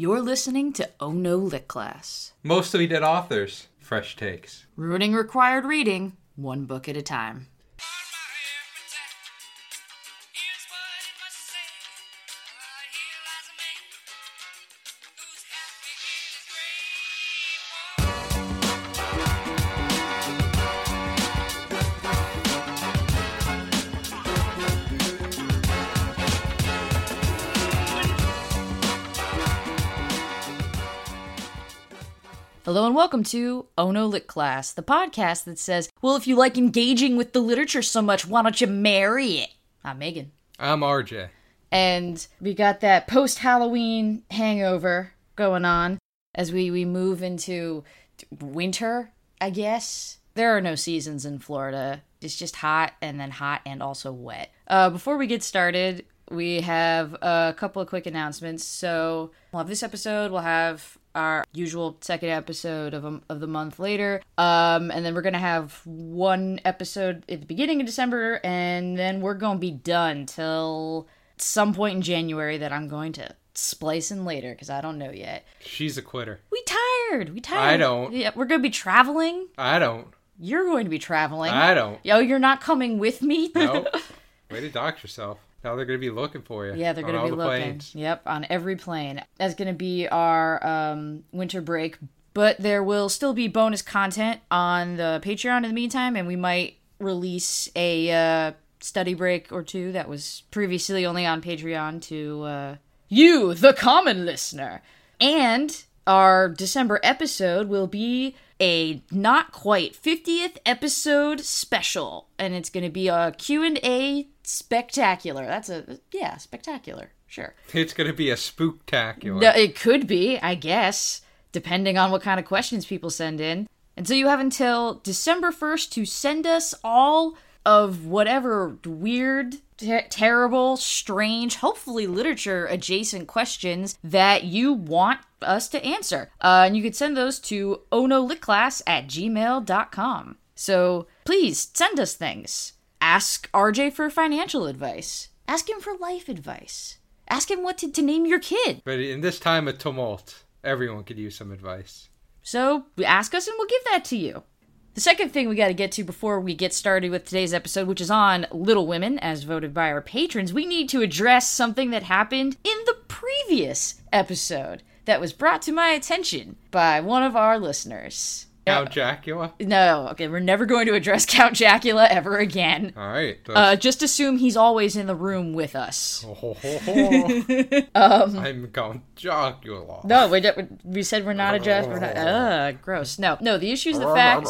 You're listening to Oh No Lit Class. Mostly dead authors. Fresh takes. Ruining required reading, one book at a time. Welcome to Oh No Lit Class, the podcast that says, well, if you like engaging with the literature so much, why don't you marry it? I'm Megan. I'm RJ. And we got that post Halloween hangover going on as we, we move into winter, I guess. There are no seasons in Florida. It's just hot and then hot and also wet. Uh, before we get started, we have a couple of quick announcements. So, we'll have this episode, we'll have our usual second episode of, a, of the month later. Um, and then we're going to have one episode at the beginning of December, and then we're going to be done till some point in January that I'm going to splice in later because I don't know yet. She's a quitter. We tired. We tired. I don't. Yeah, we're going to be traveling. I don't. You're going to be traveling. I don't. Yo, you're not coming with me? No. Way to dox yourself. Now they're going to be looking for you. Yeah, they're going to be the looking. planes. Yep, on every plane. That's going to be our um, winter break. But there will still be bonus content on the Patreon in the meantime, and we might release a uh, study break or two that was previously only on Patreon to uh, you, the common listener. And our December episode will be a not quite 50th episode special and it's going to be a Q&A spectacular. That's a yeah, spectacular. Sure. It's going to be a spooktacular. No, it could be, I guess, depending on what kind of questions people send in. And so you have until December 1st to send us all of whatever weird, ter- terrible, strange, hopefully literature adjacent questions that you want us to answer. Uh, and you could send those to onolitclass at gmail.com. So please send us things. Ask RJ for financial advice. Ask him for life advice. Ask him what to, to name your kid. But in this time of tumult, everyone could use some advice. So ask us and we'll give that to you. The second thing we got to get to before we get started with today's episode, which is on Little Women, as voted by our patrons, we need to address something that happened in the previous episode that was brought to my attention by one of our listeners. Count Jacula? No, okay, we're never going to address Count Jacula ever again. All right. Uh, just assume he's always in the room with us. um, I'm Count Jacula. No, we, we said we're not addressing. We're not. Ugh, gross. No, no. The issue is the fact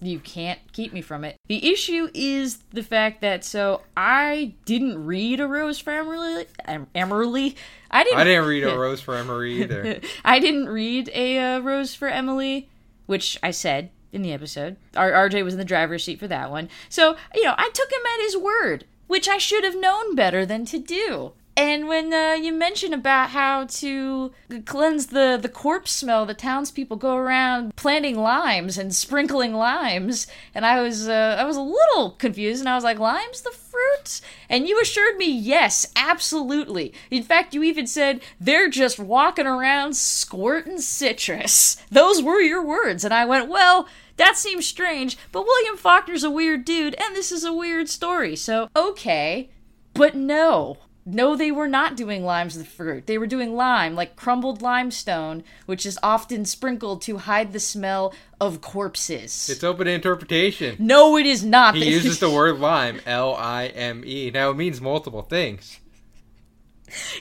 you can't keep me from it. The issue is the fact that so I didn't read a Rose for Emily. Em- Emily. I didn't. I didn't read a Rose for Emery either. I didn't read a uh, Rose for Emily, which I said in the episode. R- RJ was in the driver's seat for that one. So, you know, I took him at his word, which I should have known better than to do. And when uh, you mention about how to cleanse the, the corpse smell, the townspeople go around planting limes and sprinkling limes, and I was uh, I was a little confused, and I was like, "Limes, the fruit?" And you assured me, "Yes, absolutely." In fact, you even said they're just walking around squirting citrus. Those were your words, and I went, "Well." That seems strange, but William Faulkner's a weird dude, and this is a weird story, so okay. But no. No, they were not doing limes with fruit. They were doing lime, like crumbled limestone, which is often sprinkled to hide the smell of corpses. It's open to interpretation. no, it is not. He uses the word lime, L I M E. Now it means multiple things.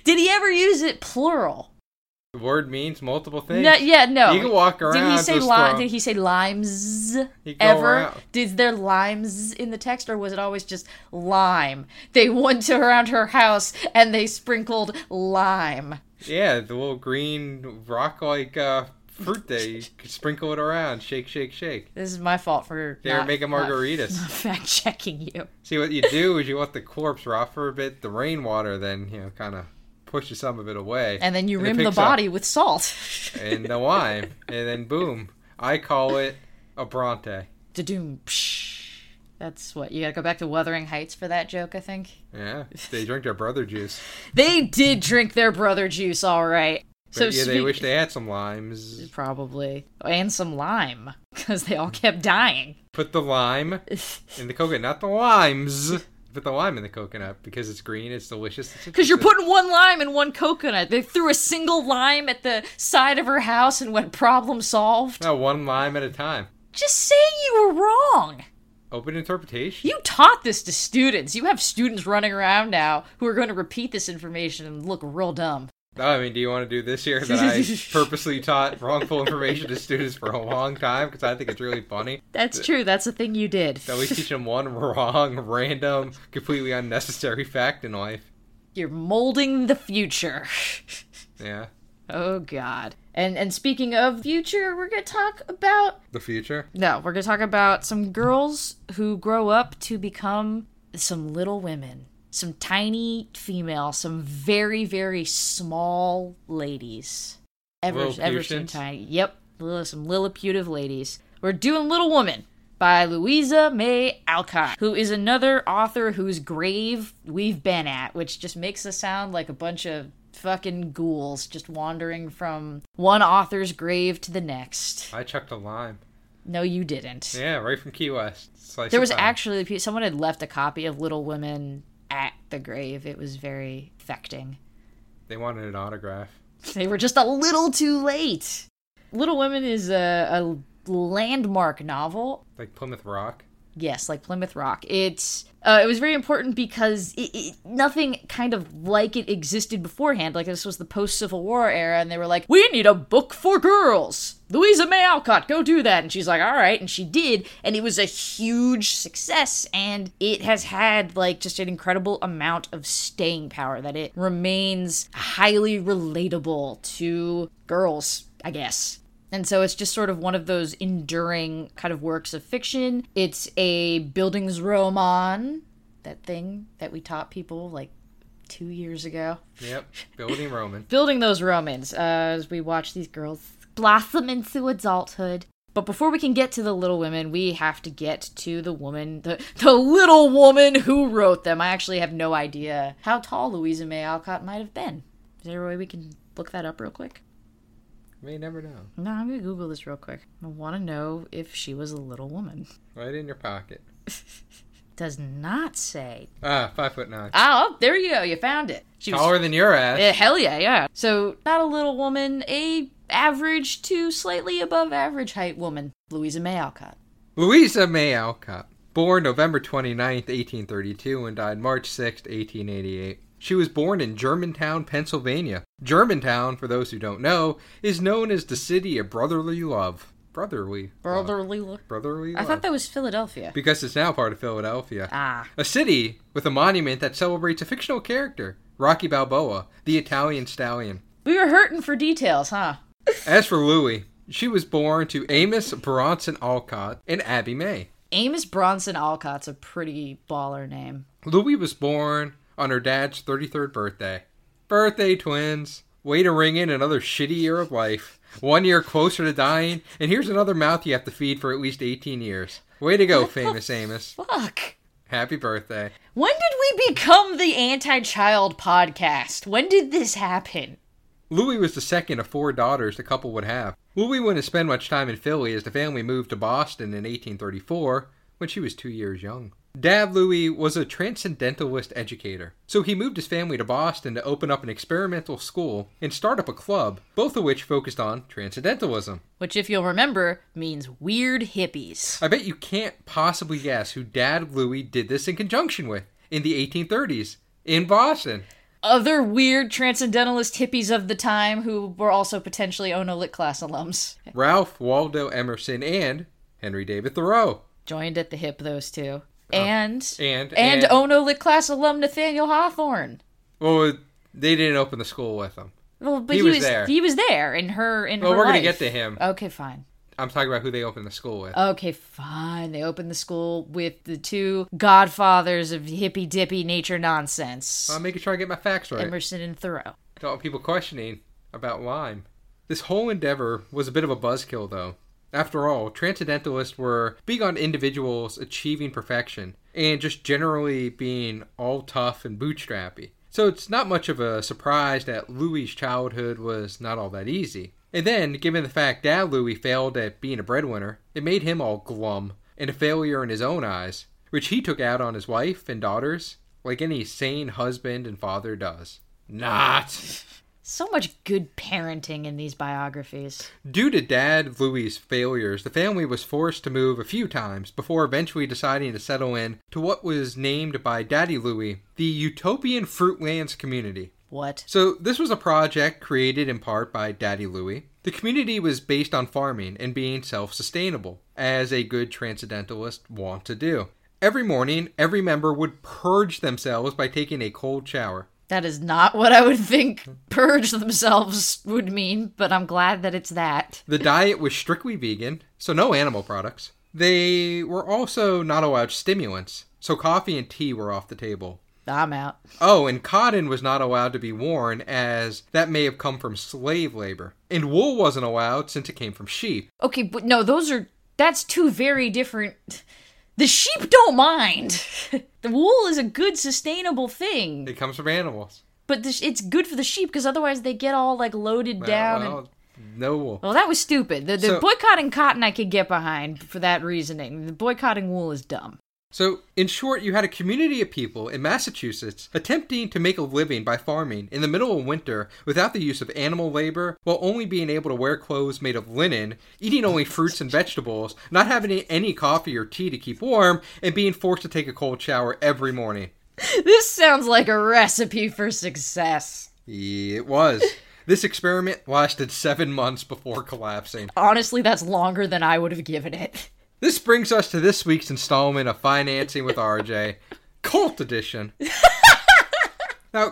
Did he ever use it plural? The word means multiple things. No, yeah, no. You can walk around. Did he say just li- throw- Did he say limes ever? around. Did there limes in the text, or was it always just lime? They went to around her house and they sprinkled lime. Yeah, the little green rock like uh, fruit there. You sprinkle it around, shake, shake, shake. This is my fault for They were not- making margaritas. fact checking you. See what you do is you let the corpse rot for a bit. The rainwater then you know kind of pushes some of it away, And then you it rim the body with salt. and the lime, and then boom. I call it a Bronte. Da-doom. Psh. That's what you gotta go back to Wuthering Heights for that joke. I think Yeah, they drink their brother juice. they did drink their brother juice, all right. So yeah, they wish they had some limes. Probably. And some lime, because they all kept dying. Put the lime in the coconut, not the limes. Put the lime in the coconut because it's green, it's delicious. Because you're putting one lime in one coconut. They threw a single lime at the side of her house and went problem solved. No, one lime at a time. Just say you were wrong. Open interpretation. You taught this to students. You have students running around now who are going to repeat this information and look real dumb. I mean, do you want to do this here that I purposely taught wrongful information to students for a long time because I think it's really funny That's true. That's a thing you did. that we teach them one wrong, random, completely unnecessary fact in life. You're molding the future. Yeah, Oh God. And and speaking of future, we're gonna talk about the future. no, we're gonna talk about some girls who grow up to become some little women, some tiny female, some very very small ladies, ever ever so tiny. Yep, some Lilliputative ladies. We're doing Little Woman by Louisa May Alcott, who is another author whose grave we've been at, which just makes us sound like a bunch of fucking ghouls just wandering from one author's grave to the next. I chucked a lime. No, you didn't. Yeah, right from Key West. Slice There was actually someone had left a copy of Little Women at the grave. It was very affecting. They wanted an autograph. They were just a little too late. Little Women is a, a landmark novel Like Plymouth Rock. Yes, like Plymouth Rock. It's uh, it was very important because it, it, nothing kind of like it existed beforehand. Like this was the post Civil War era, and they were like, "We need a book for girls." Louisa May Alcott, go do that, and she's like, "All right," and she did, and it was a huge success, and it has had like just an incredible amount of staying power that it remains highly relatable to girls, I guess. And so it's just sort of one of those enduring kind of works of fiction. It's a bildungsroman, that thing that we taught people like two years ago. Yep, Building Roman. Building those Romans uh, as we watch these girls blossom into adulthood. But before we can get to the Little Women, we have to get to the woman, the, the little woman who wrote them. I actually have no idea how tall Louisa May Alcott might have been. Is there a way we can look that up real quick? May never know. No, I'm gonna Google this real quick. I want to know if she was a little woman. Right in your pocket. Does not say. Ah, five foot nine. Oh, there you go. You found it. She was. Taller than your ass. Eh, hell yeah, yeah. So not a little woman, a average to slightly above average height woman. Louisa May Alcott. Louisa May Alcott. Born November 29th, 1832, and died March 6th, 1888. She was born in Germantown, Pennsylvania. Germantown, for those who don't know, is known as the city of brotherly love. Brotherly. Brotherly. Love. Brotherly. Brotherly I thought that was Philadelphia. Because it's now part of Philadelphia. Ah, A city with a monument that celebrates a fictional character, Rocky Balboa, the Italian stallion. we were hurting for details, huh? As for Louis, she was born to Amos Bronson Alcott and Abby May. Amos Bronson Alcott's a pretty baller name. Louis was born on her dad's 33rd birthday. Birthday twins. Way to ring in another shitty year of life. One year closer to dying, and here's another mouth you have to feed for at least 18 years. Way to go, What famous Amos. Fuck. Happy birthday. When did we become the anti-child podcast? When did this happen? Louis was the second of four daughters the couple would have. Louis wouldn't spend much time in Philly as the family moved to Boston in 1834 when she was two years young. Dad Louis was a transcendentalist educator, so he moved his family to Boston to open up an experimental school and start up a club, both of which focused on transcendentalism. Which, if you'll remember, means weird hippies. I bet you can't possibly guess who Dad Louis did this in conjunction with in the 1830s in Boston. Other weird transcendentalist hippies of the time who were also potentially Ono Lit class alums. Ralph Waldo Emerson and Henry David Thoreau. Joined at the hip, those two. Uh, and, And and Ono Lit class alum Nathaniel Hawthorne. Well, they didn't open the school with him. Well, but He he, was was, there. He was there in her in Well, her we're gonna get to him. Okay, fine. I'm talking about who they opened the school with. Okay, fine. They opened the school with the two godfathers of hippy dippy nature nonsense. I'm making sure I get my facts right. Emerson and Thoreau. I Don't want people questioning about lime. This whole endeavor was a bit of a buzzkill, though. After all, transcendentalists were big on individuals achieving perfection and just generally being all tough and bootstrappy. So it's not much of a surprise that Louis's childhood was not all that easy. And then, given the fact Dad Louis failed at being a breadwinner, it made him all glum and a failure in his own eyes, which he took out on his wife and daughters, like any sane husband and father does. Not! So much good parenting in these biographies. Due to Dad Louis's failures, the family was forced to move a few times before eventually deciding to settle in to what was named by Daddy Louis the Utopian Fruitlands Community. What? So, this was a project created in part by Daddy Louis. The community was based on farming and being self sustainable, as a good transcendentalist want to do. Every morning, every member would purge themselves by taking a cold shower. That is not what I would think purge themselves would mean, but I'm glad that it's that. The diet was strictly vegan, so no animal products. They were also not allowed stimulants, so coffee and tea were off the table. I'm out. Oh, and cotton was not allowed to be worn, as that may have come from slave labor. And wool wasn't allowed since it came from sheep. Okay, but no, those are. That's two very different. The sheep don't mind. the wool is a good, sustainable thing. It comes from animals. But the, it's good for the sheep because otherwise they get all like loaded down. Well, and, no wool. well, that was stupid. The, the So- boycotting cotton I could get behind for that reasoning. The boycotting wool is dumb. So, in short, you had a community of people in Massachusetts attempting to make a living by farming in the middle of winter without the use of animal labor, while only being able to wear clothes made of linen, eating only fruits and vegetables, not having any coffee or tea to keep warm, and being forced to take a cold shower every morning. This sounds like a recipe for success. It was. This experiment lasted seven months before collapsing. Honestly, that's longer than I would have given it. This brings us to this week's installment of Financing with RJ, Cult Edition. now,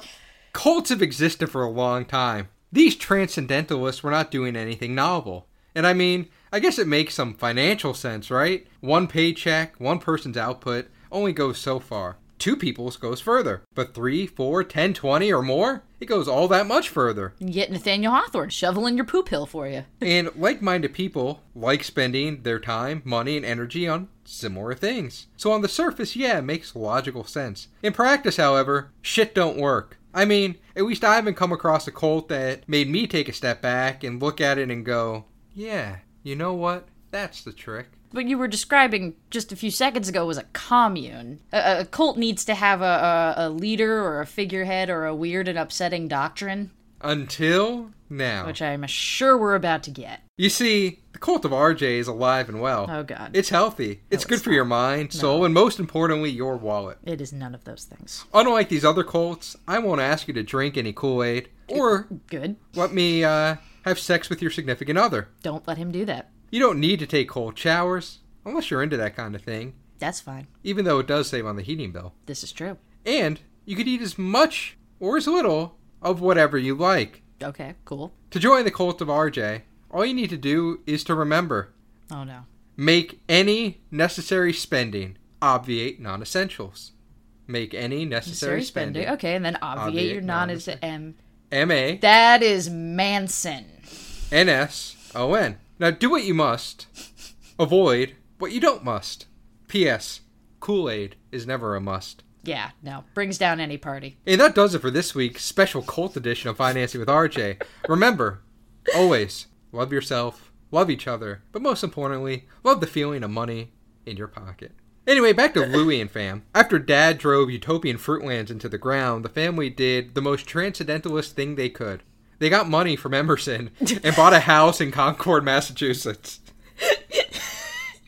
cults have existed for a long time. These transcendentalists were not doing anything novel. And I mean, I guess it makes some financial sense, right? One paycheck, one person's output only goes so far. Two people's goes further. But three, four, ten, twenty, or more, it goes all that much further. You get Nathaniel Hawthorne shoveling your poop hill for you. And like minded people like spending their time, money, and energy on similar things. So on the surface, yeah, it makes logical sense. In practice, however, shit don't work. I mean, at least I haven't come across a cult that made me take a step back and look at it and go, yeah, you know what? That's the trick. What you were describing just a few seconds ago was a commune. A, a cult needs to have a, a, a leader or a figurehead or a weird and upsetting doctrine, Until now. which I'm sure we're about to get. You see, the cult of RJ is alive and well. Oh, God. It's healthy. It's good it's for your mind, soul, and most importantly, your wallet. It is none of those things. Unlike these other cults, I won't ask you to drink any Kool Aid or Good. let me uh, have sex with your significant other. Don't let him do that. You don't need to take cold showers unless you're into that kind of thing, That's fine. even though it does save on the heating bill. This is true. And you could eat as much or as little of whatever you like. Okay, cool. To join the cult of RJ, all you need to do is to remember Oh, no. make any necessary spending, obviate non essentials. Make any necessary, Necessary spending. Okay, and then obviate, Obviate your non is. M. M A That is Manson. N S O N. Now do what you must. Avoid what you don't must. P.S. Kool Aid is never a must. Yeah, no. Brings down any party. And that does it for this week's special cult edition of Financing with RJ. Remember, always love yourself, love each other, but most importantly, love the feeling of money in your pocket. Anyway, back to Louie and fam. After Dad drove Utopian Fruitlands into the ground, the family did the most transcendentalist thing they could. They got money from Emerson and bought a house in Concord, Massachusetts.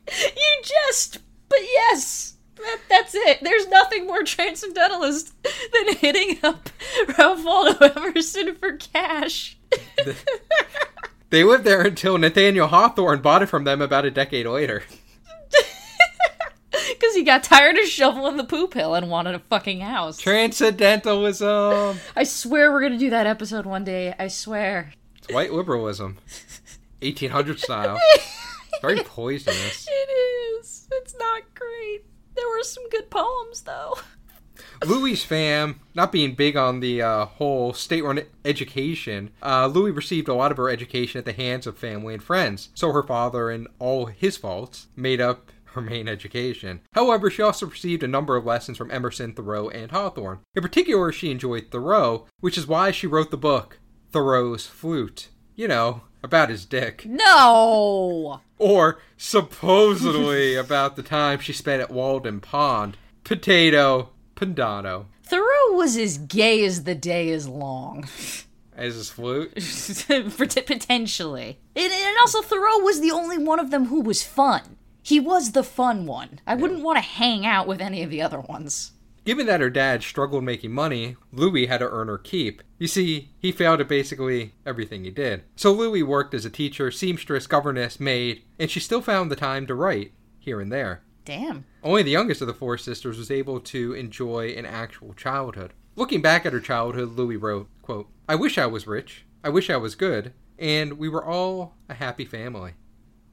You just, but yes, that, that's it. There's nothing more transcendentalist than hitting up Ralph Waldo Emerson for cash. They lived there until Nathaniel Hawthorne bought it from them about a decade later. He got tired of shoveling the poop hill and wanted a fucking house. Transcendentalism. I swear we're gonna do that episode one day. I swear. It's white liberalism. 1800 style. Very poisonous. It is. It's not great. There were some good poems though. Louis' fam, not being big on the uh, whole state-run education, uh, Louis received a lot of her education at the hands of family and friends. So her father and all his faults made up her main education. However, she also received a number of lessons from Emerson, Thoreau, and Hawthorne. In particular, she enjoyed Thoreau, which is why she wrote the book Thoreau's Flute. You know, about his dick. No! Or supposedly about the time she spent at Walden Pond. Potato, Pandano. Thoreau was as gay as the day is long. As his flute? Potentially. And, and also, Thoreau was the only one of them who was fun. He was the fun one. I wouldn't want to hang out with any of the other ones. Given that her dad struggled making money, Louis had to earn her keep. You see, he failed at basically everything he did. So Louis worked as a teacher, seamstress, governess, maid, and she still found the time to write, here and there. Damn. Only the youngest of the four sisters was able to enjoy an actual childhood. Looking back at her childhood, Louis wrote, quote, I wish I was rich, I wish I was good, and we were all a happy family.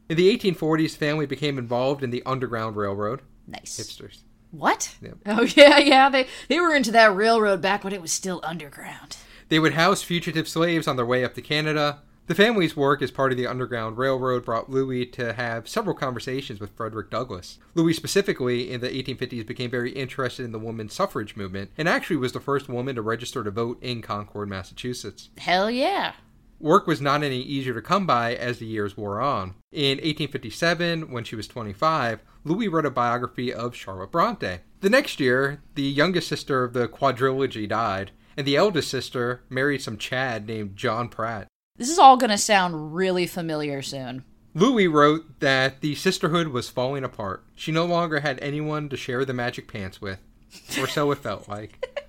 In the 1840s, family became involved in the Underground Railroad. Nice. Hipsters. What? Yep. Oh yeah, yeah. They they were into that railroad back when it was still underground. They would house fugitive slaves on their way up to Canada. The family's work as part of the Underground Railroad brought Louis to have several conversations with Frederick Douglass. Louis, specifically in the 1850s, became very interested in the women's suffrage movement and actually was the first woman to register to vote in Concord, Massachusetts. Hell yeah. Work was not any easier to come by as the years wore on. In 1857, when she was 25, Louis wrote a biography of Charlotte Bronte. The next year, the youngest sister of the quadrilogy died, and the eldest sister married some Chad named John Pratt. This is all gonna sound really familiar soon. Louis wrote that the sisterhood was falling apart. She no longer had anyone to share the magic pants with, or so it felt like.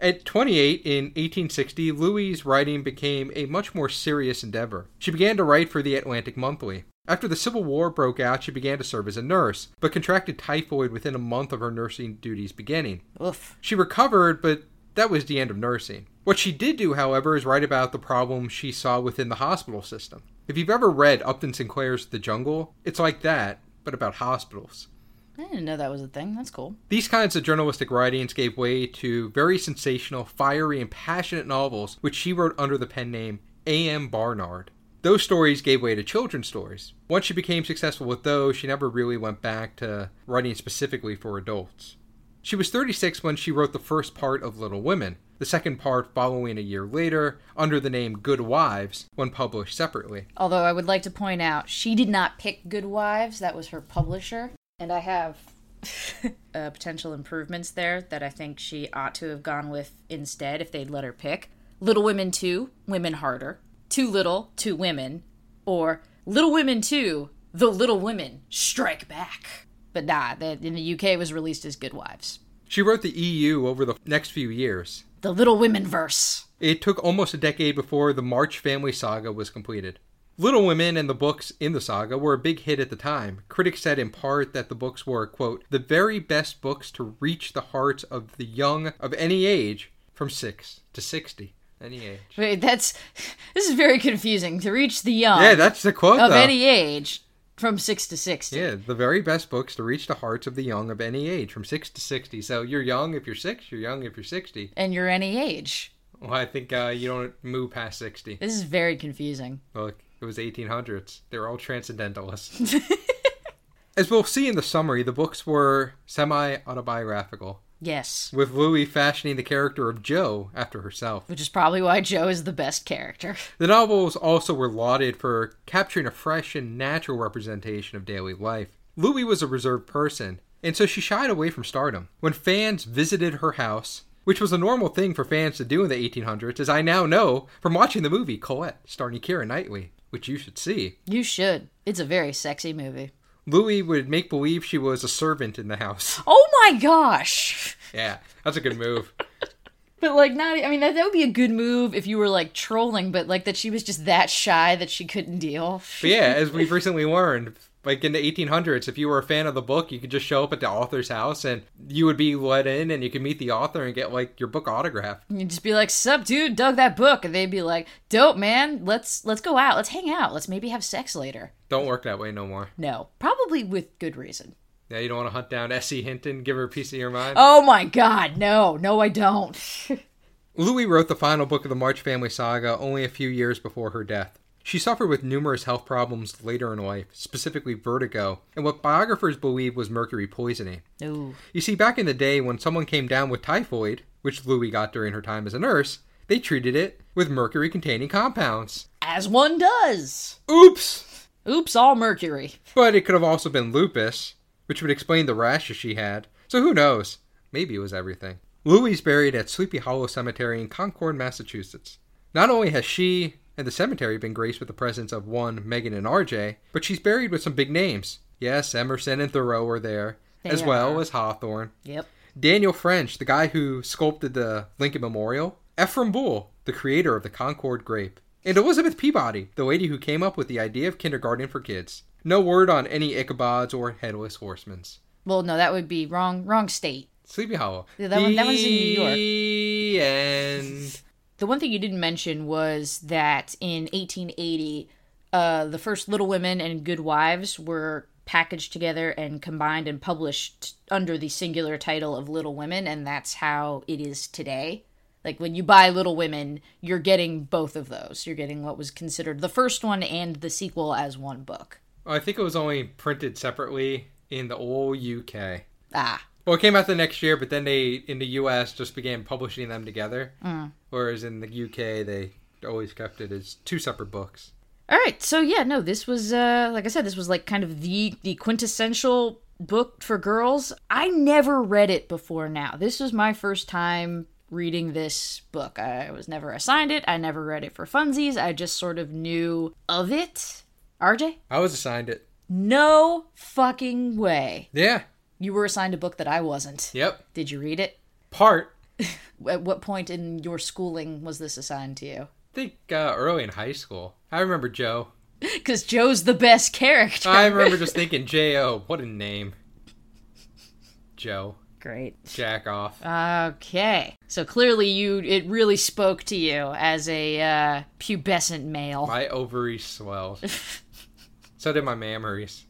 At 28 in 1860, Louis's writing became a much more serious endeavor. She began to write for the Atlantic Monthly. After the Civil War broke out, she began to serve as a nurse, but contracted typhoid within a month of her nursing duties beginning. Oof. She recovered, but that was the end of nursing. What she did do, however, is write about the problems she saw within the hospital system. If you've ever read Upton Sinclair's The Jungle, it's like that, but about hospitals. I didn't know that was a thing. That's cool. These kinds of journalistic writings gave way to very sensational, fiery, and passionate novels, which she wrote under the pen name A.M. Barnard. Those stories gave way to children's stories. Once she became successful with those, she never really went back to writing specifically for adults. She was 36 when she wrote the first part of Little Women, the second part following a year later under the name Good Wives when published separately. Although I would like to point out, she did not pick Good Wives. That was her publisher. And I have uh, potential improvements there that I think she ought to have gone with instead if they'd let her pick. Little Women 2, Women Harder. Too Little, Two Women. Or Little Women 2, The Little Women Strike Back. But nah, that in the UK it was released as Good Wives. She wrote the EU over the next few years. The Little Women verse. It took almost a decade before the March family saga was completed. Little Women and the books in the saga were a big hit at the time. Critics said in part that the books were, quote, the very best books to reach the hearts of the young of any age from 6 to 60. Any age. Wait, that's this is very confusing. To reach the young Yeah, that's the quote, of though. any age from six to sixty. Yeah, the very best books to reach the hearts of the young of any age, from 6 to 60. So you're young if you're 6, you're young if you're 60. And you're any age. Well, I think uh, you don't move past 60. This is very confusing. Look, it was 1800s. They were all transcendentalists. As we'll see in the summary, the books were semi autobiographical, Yes. with Louis fashioning the character of Jo after herself. Which is probably why Jo is the best character. The novels also were lauded for capturing a fresh and natural representation of daily life. Louis was a reserved person, and so she shied away from stardom. When fans visited her house, which was a normal thing for fans to do in the 1800s, as I now know from watching the movie Colette, starring Keira Knightley, which you should see. You should. It's a very sexy movie. Louis would make believe she was a servant in the house. Oh my gosh! Yeah, that's a good move. But like not I mean that, that would be a good move if you were like trolling, but like that she was just that shy that she couldn't deal. But yeah, as we've recently learned, like in the 1800s, if you were a fan of the book, you could just show up at the author's house and you would be let in and you could meet the author and get like your book autographed. You'd just be like, Sup dude, dug that book and they'd be like, Dope man, let's let's go out, let's hang out, let's maybe have sex later. Don't work that way no more. No. Probably with good reason. Yeah, you don't want to hunt down S.E. Hinton, give her a piece of your mind. Oh my god, no, no I don't. Louis wrote the final book of the March family saga only a few years before her death. She suffered with numerous health problems later in life, specifically vertigo, and what biographers believe was mercury poisoning. Ooh. You see, back in the day when someone came down with typhoid, which Louis got during her time as a nurse, they treated it with mercury containing compounds. As one does. Oops! Oops, all mercury. But it could have also been lupus, which would explain the rashes she had. So who knows? Maybe it was everything. Louis is buried at Sleepy Hollow Cemetery in Concord, Massachusetts. Not only has she and the cemetery been graced with the presence of one Megan and RJ, but she's buried with some big names. Yes, Emerson and Thoreau are there, They as well as Hawthorne. Yep. Daniel French, the guy who sculpted the Lincoln Memorial, Ephraim Bull, the creator of the Concord grape, and Elizabeth Peabody, the lady who came up with the idea of kindergarten for kids. No word on any Ichabods or headless horsemans. Well, no, that would be wrong. Wrong state. Sleepy Hollow. Yeah, that one- that one's in New York. The end. The one thing you didn't mention was that in 1880, uh, the first Little Women and Good Wives were packaged together and combined and published under the singular title of Little Women, and that's how it is today. Like when you buy Little Women, you're getting both of those. You're getting what was considered the first one and the sequel as one book. I think it was only printed separately in the old UK. Ah, Well, it came out the next year, but then they in the US just began publishing them together. Mm. Whereas in the UK, they always kept it as two separate books. All right, so yeah, no, this was uh like I said, this was like kind of the the quintessential book for girls. I never read it before now. This was my first time reading this book. I was never assigned it. I never read it for funsies. I just sort of knew of it. RJ? I was assigned it. No fucking way. Yeah. You were assigned a book that I wasn't. Yep. Did you read it? Part. At what point in your schooling was this assigned to you? I think uh, early in high school. I remember Jo. Because Jo's the best character. I remember just thinking, J.O., what a name. Jo. Great. Jack off. Okay. So clearly you it really spoke to you as a uh, pubescent male. My ovaries swelled. so did my mammaries.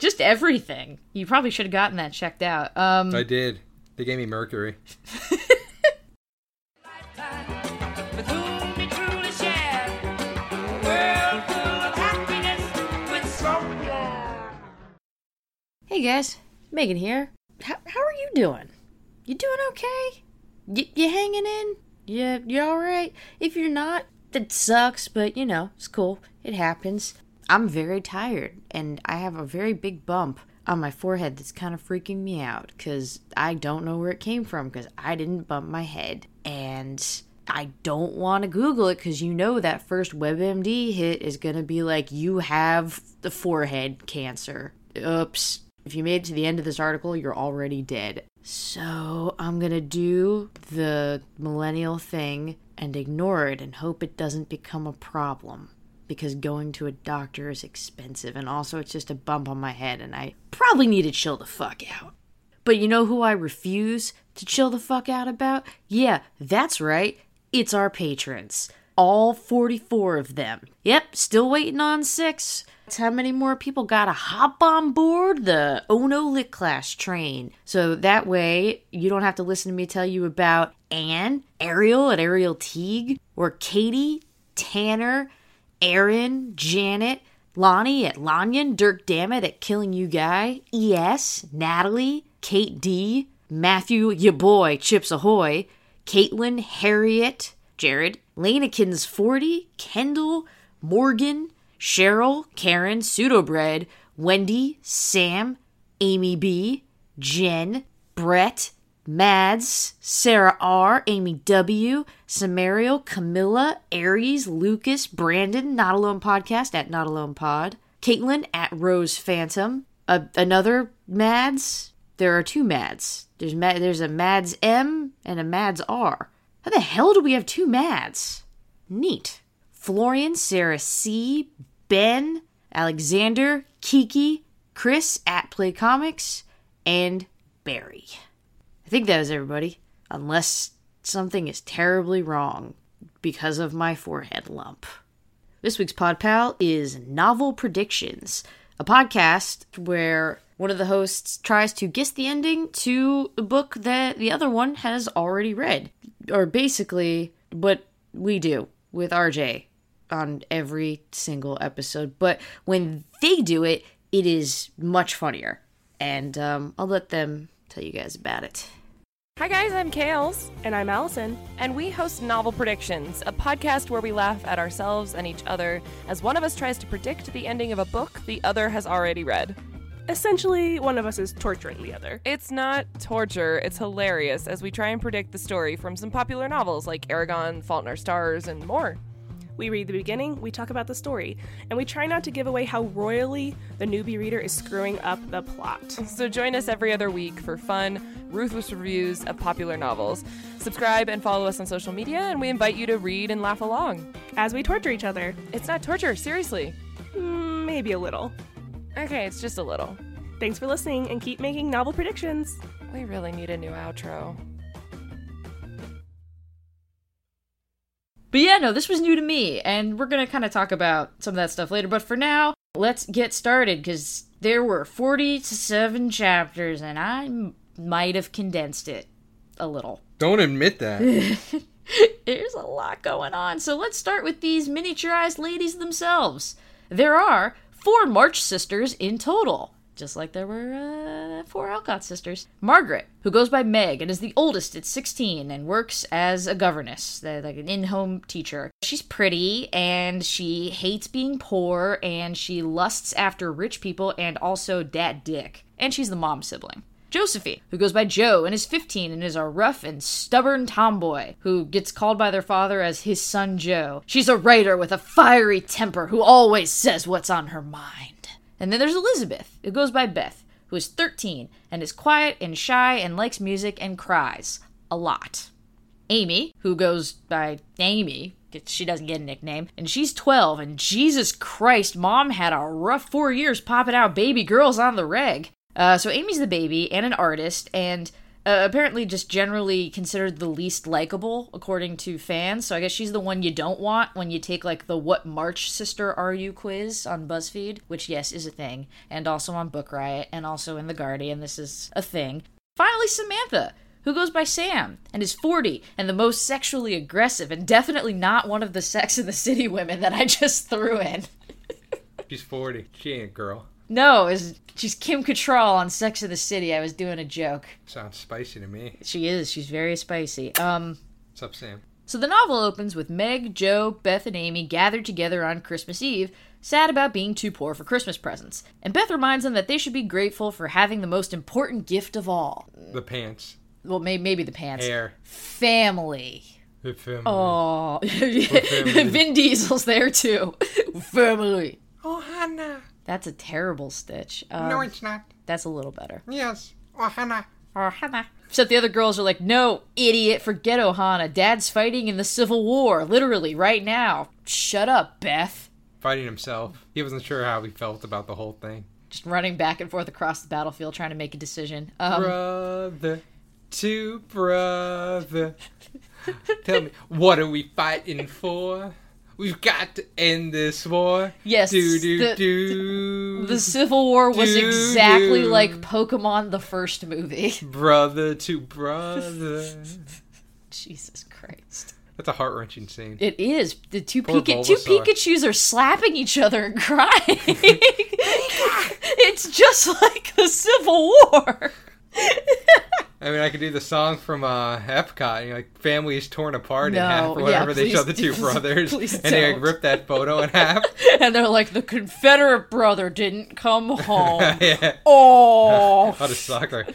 Just everything. You probably should have gotten that checked out. Um I did. They gave me mercury. Hey guys, Megan here. How, how are you doing? You doing okay? You, you hanging in? You, you alright? If you're not, that sucks, but you know, it's cool. It happens. I'm very tired, and I have a very big bump on my forehead that's kind of freaking me out because I don't know where it came from because I didn't bump my head. And I don't want to Google it because you know that first WebMD hit is going to be like, you have the forehead cancer. Oops. If you made it to the end of this article, you're already dead. So I'm to do the millennial thing and ignore it and hope it doesn't become a problem. Because going to a doctor is expensive, and also it's just a bump on my head, and I probably need to chill the fuck out. But you know who I refuse to chill the fuck out about? Yeah, that's right. It's our patrons. All 44 of them. Yep, still waiting on six. How many more people gotta hop on board the Ono Lit Class train. So that way, you don't have to listen to me tell you about Anne, Ariel at Ariel Teague, or Katie, Tanner, Aaron, Janet, Lonnie at Lanyon, Dirk Dammit at Killing You Guy, ES, Natalie, Kate D, Matthew, your boy, Chips Ahoy, Caitlin, Harriet, Jared, Lanekins 40, Kendall, Morgan, Cheryl, Karen, Pseudobread, Wendy, Sam, Amy B, Jen, Brett, Mads, Sarah R, Amy W, Samario, Camilla, Aries, Lucas, Brandon, Not Alone Podcast at Not Alone Pod, Caitlin at Rose Phantom, a, another Mads. There are two Mads. There's Ma- there's a Mads M and a Mads R. How the hell do we have two Mads? Neat. Florian, Sarah C, Ben, Alexander, Kiki, Chris at Play Comics, and Barry. I think that was everybody, unless something is terribly wrong because of my forehead lump. This week's Pod Pal is Novel Predictions, a podcast where one of the hosts tries to guess the ending to a book that the other one has already read. Or basically, what we do with RJ on every single episode, but when they do it, it is much funnier. And um, I'll let them tell you guys about it. Hi guys, I'm Kales, And I'm Allison. and we host Novel Predictions, a podcast where we laugh at ourselves and each other as one of us tries to predict the ending of a book the other has already read. Essentially, one of us is torturing the other. It's not torture, it's hilarious as we try and predict the story from some popular novels like Eragon, Fault in Our Stars, and more. We read the beginning, we talk about the story, and we try not to give away how royally the newbie reader is screwing up the plot. So join us every other week for fun, ruthless reviews of popular novels. Subscribe and follow us on social media, and we invite you to read and laugh along. As we torture each other, It's not torture, seriously. mm, maybe a little. Okay, it's just a little. Thanks for listening and keep making novel predictions. We really need a new outro. But yeah, no, this was new to me, and we're gonna kind of talk about some of that stuff later. But for now, let's get started because there were 47 chapters, and I m- might have condensed it a little. Don't admit that. There's a lot going on. So let's start with these miniaturized ladies themselves. There are four March sisters in total, just like there were uh, four Alcott sisters. Margaret, who goes by Meg and is the oldest at 16 and works as a governess, like an in home teacher. She's pretty and she hates being poor and she lusts after rich people and also dad dick. And she's the mom sibling. Josephine, who goes by Jo and is 15 and is a rough and stubborn tomboy who gets called by their father as his son Jo. She's a writer with a fiery temper who always says what's on her mind. And then there's Elizabeth, who goes by Beth, who is 13 and is quiet and shy and likes music and cries a lot. Amy, who goes by Amy, she doesn't get a nickname, and she's 12, and Jesus Christ, mom had a rough four years popping out baby girls on the reg. Uh, so Amy's the baby and an artist, and uh, apparently just generally considered the least likable according to fans. So I guess she's the one you don't want when you take like the "What March Sister Are You" quiz on BuzzFeed, which yes is a thing, and also on Book Riot, and also in the Guardian. This is a thing. Finally, Samantha, who goes by Sam and is 40 and the most sexually aggressive, and definitely not one of the Sex in the City women that I just threw in. She's 40. She ain't a girl. No, is she's Kim Cattrall on Sex in the City. I was doing a joke. Sounds spicy to me. She is. She's very spicy. Um, What's up, Sam? so the novel opens with Meg, Jo, Beth, and Amy gathered together on Christmas Eve, sad about being too poor for Christmas presents. And Beth reminds them that they should be grateful for having the most important gift of all. The pants. Well, may- maybe the pants. Hair. Family. The family. Oh, family. Vin Diesel's there too. Family. Oh, Hannah. That's a terrible stitch. Um, No, it's not. that's a little better. Yes. Oh, Hannah. Except the other girls are like, no, idiot, forget Ohana. Dad's fighting in the Civil War, literally, right now. Shut up, Beth. Fighting himself. He wasn't sure how he felt about the whole thing. Just running back and forth across the battlefield trying to make a decision. Um, brother to brother. Tell me, what are we fighting for? We've got to end this war. Yes, Do do the- do. the Civil War was Do, exactly do. like Pokemon the first movie. brother to brother. Jesus Christ. That's a heart wrenching scene. It is. The two, Pika- two Pikachus are slapping each other and crying. it's just like the Civil War. I mean, I could do the song from uh, Epcot. You know, like family is torn apart in half, or yeah, whatever. they please show the two brothers, and they like, rip that photo in half. and they're like, the Confederate brother didn't come home. yeah, Oh. what a sucker.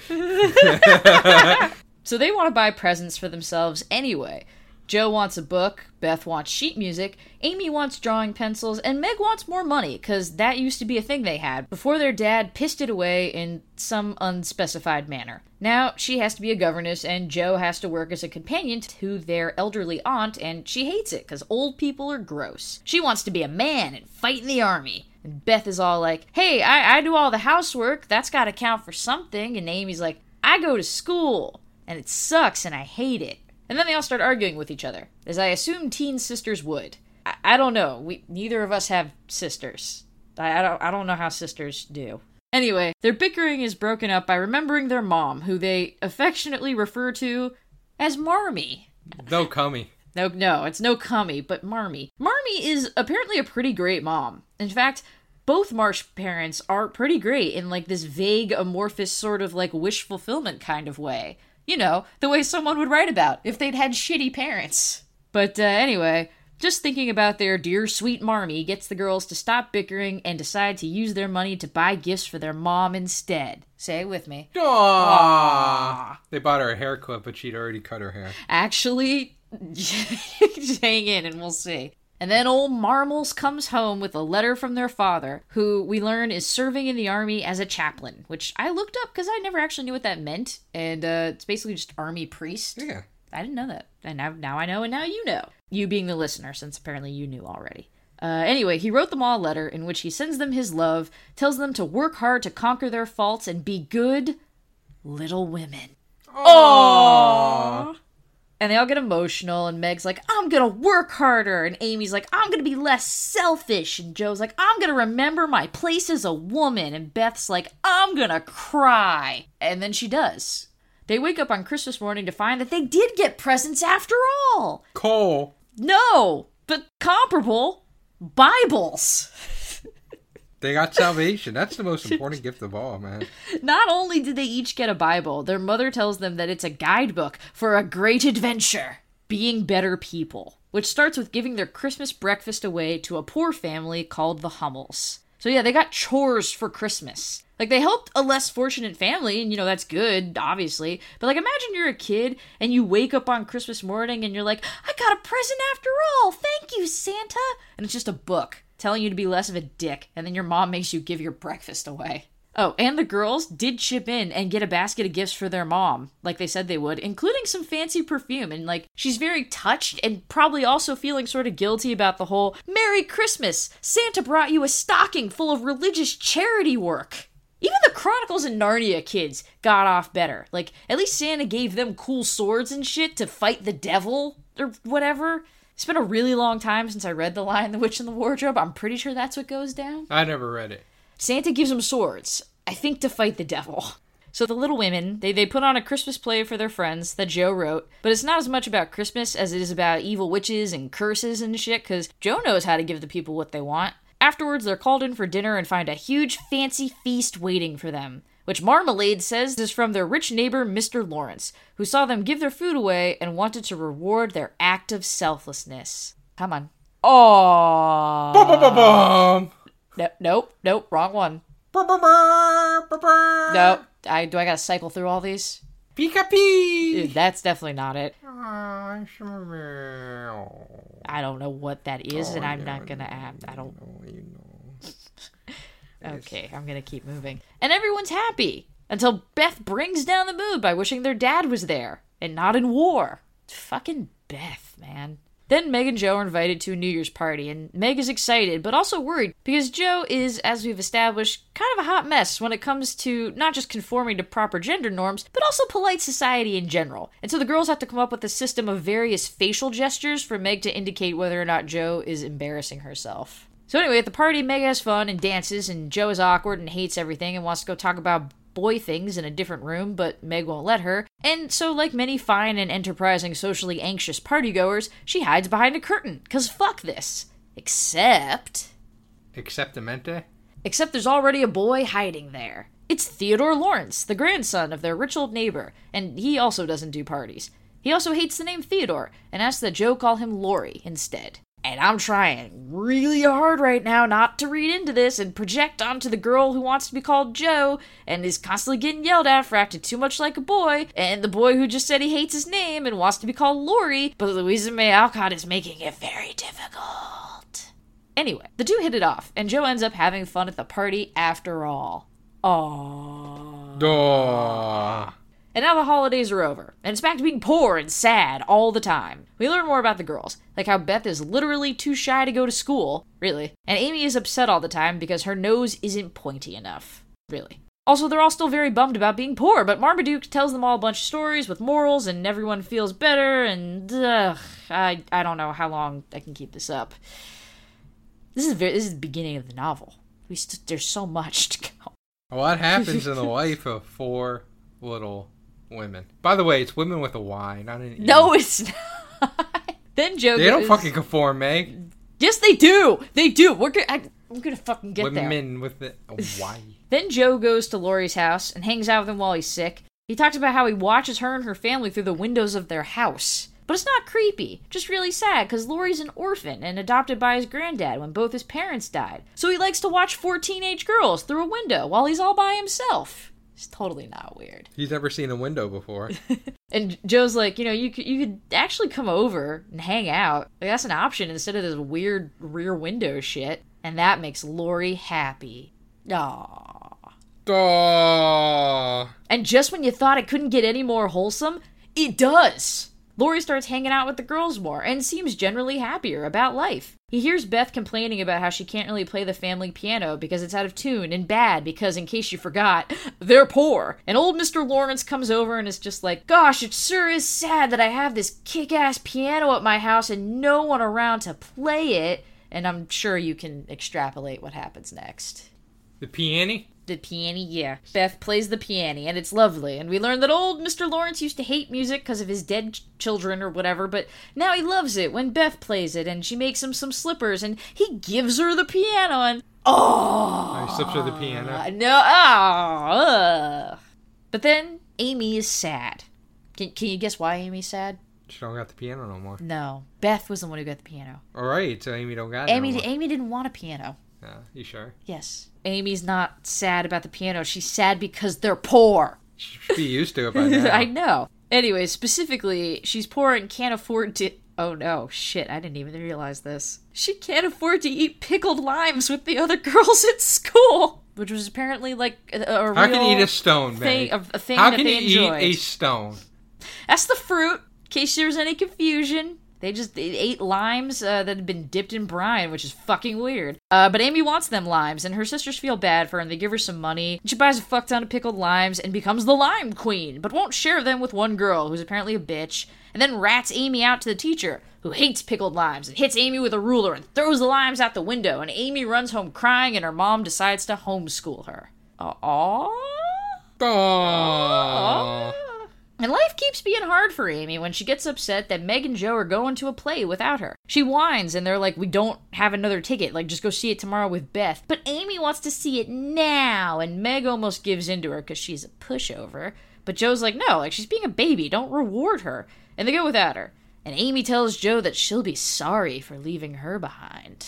So they want to buy presents for themselves anyway. Jo wants a book, Beth wants sheet music, Amy wants drawing pencils, and Meg wants more money, because that used to be a thing they had before their dad pissed it away in some unspecified manner. Now she has to be a governess, and Jo has to work as a companion to their elderly aunt, and she hates it because old people are gross. She wants to be a man and fight in the army. And Beth is all like, hey, I, I do all the housework, that's gotta count for something. And Amy's like, I go to school, and it sucks, and I hate it. And then they all start arguing with each other, as I assume teen sisters would. I, I don't know. We neither of us have sisters. I, I don't. I don't know how sisters do. Anyway, their bickering is broken up by remembering their mom, who they affectionately refer to as Marmee. No cummy. No, no, it's no Cummy, but Marmee. Marmee is apparently a pretty great mom. In fact, both March parents are pretty great in like this vague, amorphous sort of like wish fulfillment kind of way. You know, the way someone would write about if they'd had shitty parents. But uh, anyway, just thinking about their dear sweet Marmee gets the girls to stop bickering and decide to use their money to buy gifts for their mom instead. Say it with me. Aww. They bought her a hair clip, but she'd already cut her hair. Actually, hang in and we'll see. And then old Marmals comes home with a letter from their father, who we learn is serving in the army as a chaplain, which I looked up because I never actually knew what that meant. And uh, it's basically just army priest. Yeah. I didn't know that. And now, now I know, and now you know. You being the listener, since apparently you knew already. Uh, anyway, he wrote them all a letter in which he sends them his love, tells them to work hard to conquer their faults and be good little women. Aww. And they all get emotional, and Meg's like, I'm gonna work harder. And Amy's like, I'm gonna be less selfish. And Jo's like, I'm gonna remember my place as a woman. And Beth's like, I'm gonna cry. And then she does. They wake up on Christmas morning to find that they did get presents after all. Coal. No, but comparable Bibles. They got salvation. That's the most important gift of all, man. Not only did they each get a Bible, their mother tells them that it's a guidebook for a great adventure being better people, which starts with giving their Christmas breakfast away to a poor family called the Hummels. So, yeah, they got chores for Christmas. Like, they helped a less fortunate family, and you know, that's good, obviously. But, like, imagine you're a kid and you wake up on Christmas morning and you're like, I got a present after all. Thank you, Santa. And it's just a book telling you to be less of a dick, and then your mom makes you give your breakfast away. Oh, and the girls did chip in and get a basket of gifts for their mom, like they said they would, including some fancy perfume. And like, she's very touched and probably also feeling sort of guilty about the whole Merry Christmas! Santa brought you a stocking full of religious charity work. Even the Chronicles of Narnia kids got off better. Like, at least Santa gave them cool swords and shit to fight the devil or whatever. It's been a really long time since I read The Lion, the Witch, and the Wardrobe. I'm pretty sure that's what goes down. I never read it. Santa gives them swords, I think to fight the devil. So the little women, they, they put on a Christmas play for their friends that Jo wrote, but it's not as much about Christmas as it is about evil witches and curses and shit, because Jo knows how to give the people what they want. Afterwards, they're called in for dinner and find a huge fancy feast waiting for them, which Marmalade says is from their rich neighbor, Mr. Lawrence, who saw them give their food away and wanted to reward their act of selflessness. Come on. Oh. Ba-ba-ba-bum. No, nope, nope, wrong one. Ba-ba-ba-ba-ba. No, I do I gotta cycle through all these? Pika-pee. That's definitely not it. I don't know what that is, and Oh, I'm yeah, not gonna add. I don't. Oh, you know. Okay, I'm gonna keep moving. And everyone's happy until Beth brings down the mood by wishing their dad was there and not in war. Fucking Beth, man. Then Meg and Jo are invited to a New Year's party, and Meg is excited but also worried because Jo is, as we've established, kind of a hot mess when it comes to not just conforming to proper gender norms, but also polite society in general. And so the girls have to come up with a system of various facial gestures for Meg to indicate whether or not Jo is embarrassing herself. So anyway, at the party, Meg has fun and dances, and Jo is awkward and hates everything and wants to go talk about boy things in a different room, but Meg won't let her. And so, like many fine and enterprising, socially anxious partygoers, she hides behind a curtain, cause fuck this. Except. Acceptamente? Except there's already a boy hiding there. It's Theodore Lawrence, the grandson of their rich old neighbor, and he also doesn't do parties. He also hates the name Theodore and asks that Jo call him Laurie instead. And I'm trying really hard right now not to read into this and project onto the girl who wants to be called Jo and is constantly getting yelled at for acting too much like a boy, and the boy who just said he hates his name and wants to be called Laurie, but Louisa May Alcott is making it very difficult. Anyway, the two hit it off, and Jo ends up having fun at the party after all. Aww. Duh. And now the holidays are over, and it's back to being poor and sad all the time. We learn more about the girls, like how Beth is literally too shy to go to school, really, and Amy is upset all the time because her nose isn't pointy enough, really. Also, they're all still very bummed about being poor, but Marmaduke tells them all a bunch of stories with morals, and everyone feels better, and ugh, I, I don't know how long I can keep this up. This is very, this is the beginning of the novel. We st- there's so much to go. What happens in the life of four little women? By the way, it's women with a Y, not an E. No, it's not. Then Jo They don't goes- fucking conform, Meg. Yes, they do. They do. We're gonna. I, I'm gonna fucking get there. Women with oh, why? Then Jo goes to Laurie's house and hangs out with him while he's sick. He talks about how he watches her and her family through the windows of their house. But it's not creepy, just really sad because Laurie's an orphan and adopted by his granddad when both his parents died. So he likes to watch four teenage girls through a window while he's all by himself. It's totally not weird. He's never seen a window before. And Jo's like, you know, you could you could actually come over and hang out. Like that's an option instead of this weird rear window shit. And that makes Laurie happy. Aww. Aww. And just when you thought it couldn't get any more wholesome, it does. Laurie starts hanging out with the girls more and seems generally happier about life. He hears Beth complaining about how she can't really play the family piano because it's out of tune and bad because, in case you forgot, they're poor. And old Mr. Lawrence comes over and is just like, Gosh, it sure is sad that I have this kick ass piano at my house and no one around to play it. And I'm sure you can extrapolate what happens next. The piano? The piano, yeah. Beth plays the piano, and it's lovely. And we learn that old Mr. Lawrence used to hate music because of his dead ch- children or whatever, but now he loves it when Beth plays it, and she makes him some slippers, and he gives her the piano, and oh, I slips her the piano. no, oh, ah, ugh. But then Amy is sad. Can, can you guess why Amy's sad? She don't got the piano no more. No, Beth was the one who got the piano. All right, so Amy don't got it Amy, no more. Amy didn't want a piano. Yeah, you sure? Yes. Amy's not sad about the piano. She's sad because they're poor. She should be used to it by now. I know. Anyway, specifically, she's poor and can't afford to. Oh no, shit, I didn't even realize this. She can't afford to eat pickled limes with the other girls at school. Which was apparently like a, a How real can you eat a stone, thing, Meg? a, a thing How that can they you enjoyed. eat a stone? That's the fruit. In case there's any confusion. They just ate limes uh, that had been dipped in brine, which is fucking weird. Uh, but Amy wants them limes, and her sisters feel bad for her, and they give her some money. She buys a fuck ton of pickled limes and becomes the lime queen, but won't share them with one girl who's apparently a bitch, and then rats Amy out to the teacher, who hates pickled limes, and hits Amy with a ruler and throws the limes out the window, and Amy runs home crying, and her mom decides to homeschool her. Aww. Aww. And life keeps being hard for Amy when she gets upset that Meg and Jo are going to a play without her. She whines and they're like, We don't have another ticket. Like, just go see it tomorrow with Beth. But Amy wants to see it now, and Meg almost gives in to her because she's a pushover. But Jo's like, No, like, she's being a baby. Don't reward her. And they go without her. And Amy tells Jo that she'll be sorry for leaving her behind.